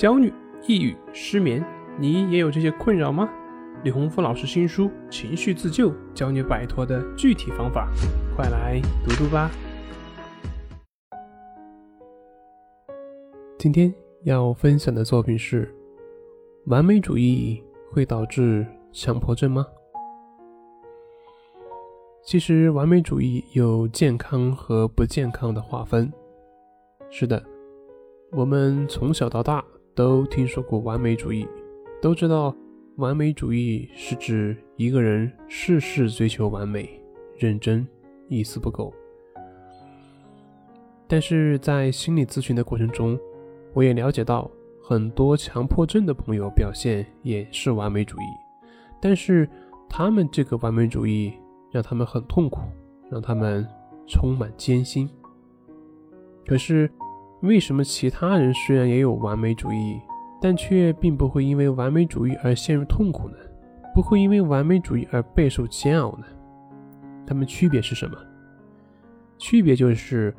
焦虑、抑郁、失眠，你也有这些困扰吗？李洪福老师新书《情绪自救》教你摆脱的具体方法，快来读读吧。今天要分享的作品是：完美主义会导致强迫症吗？其实，完美主义有健康和不健康的划分。是的，我们从小到大都听说过完美主义，都知道完美主义是指一个人事事追求完美、认真、一丝不苟。但是在心理咨询的过程中，我也了解到，很多强迫症的朋友表现也是完美主义，但是他们这个完美主义让他们很痛苦，让他们充满艰辛。可是，为什么其他人虽然也有完美主义，但却并不会因为完美主义而陷入痛苦呢？不会因为完美主义而备受煎熬呢？他们区别是什么？区别就是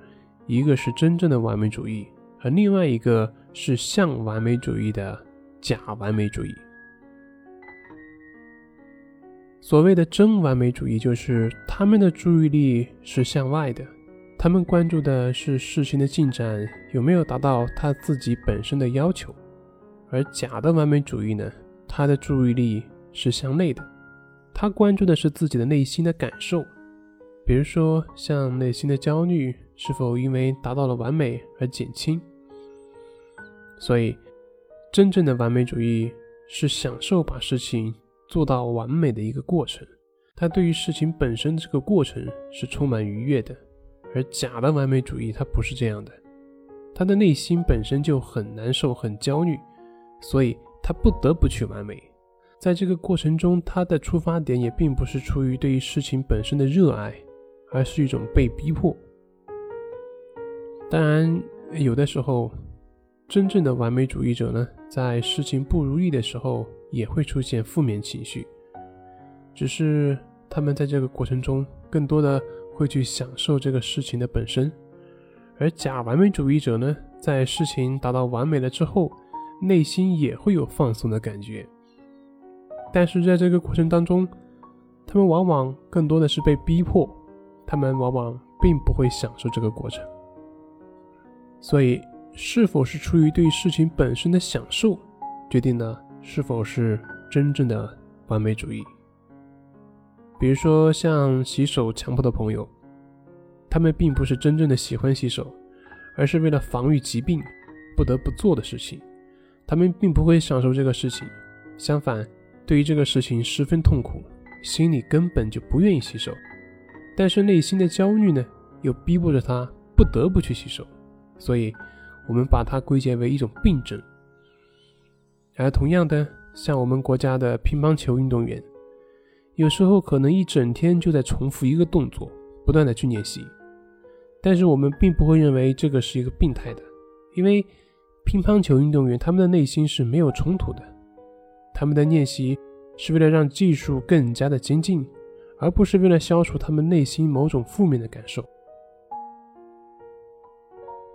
一个是真正的完美主义。而另外一个是像完美主义的假完美主义。所谓的真完美主义，就是他们的注意力是向外的，他们关注的是事情的进展有没有达到他自己本身的要求；而假的完美主义呢，他的注意力是向内的，他关注的是自己的内心的感受，比如说像内心的焦虑是否因为达到了完美而减轻。所以，真正的完美主义是享受把事情做到完美的一个过程，他对于事情本身这个过程是充满愉悦的。而假的完美主义，它不是这样的，他的内心本身就很难受、很焦虑，所以他不得不去完美。在这个过程中，他的出发点也并不是出于对于事情本身的热爱，而是一种被逼迫。当然，有的时候。真正的完美主义者呢，在事情不如意的时候，也会出现负面情绪，只是他们在这个过程中，更多的会去享受这个事情的本身。而假完美主义者呢，在事情达到完美了之后，内心也会有放松的感觉，但是在这个过程当中，他们往往更多的是被逼迫，他们往往并不会享受这个过程，所以。是否是出于对事情本身的享受，决定了是否是真正的完美主义？比如说，像洗手强迫的朋友，他们并不是真正的喜欢洗手，而是为了防御疾病不得不做的事情。他们并不会享受这个事情，相反，对于这个事情十分痛苦，心里根本就不愿意洗手。但是内心的焦虑呢，又逼迫着他不得不去洗手，所以。我们把它归结为一种病症，而同样的，像我们国家的乒乓球运动员，有时候可能一整天就在重复一个动作，不断的去练习，但是我们并不会认为这个是一个病态的，因为乒乓球运动员他们的内心是没有冲突的，他们的练习是为了让技术更加的精进，而不是为了消除他们内心某种负面的感受。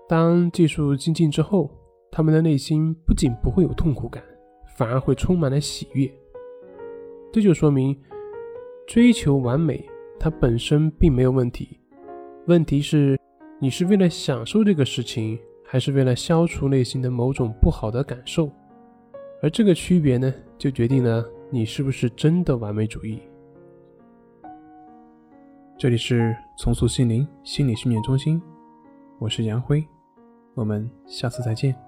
当技术精进之后，他们的内心不仅不会有痛苦感，反而会充满了喜悦。这就说明，追求完美它本身并没有问题，问题是你是为了享受这个事情，还是为了消除内心的某种不好的感受。而这个区别呢，就决定了你是不是真的完美主义。这里是重塑心灵心理训练中心，我是杨辉。我们下次再见。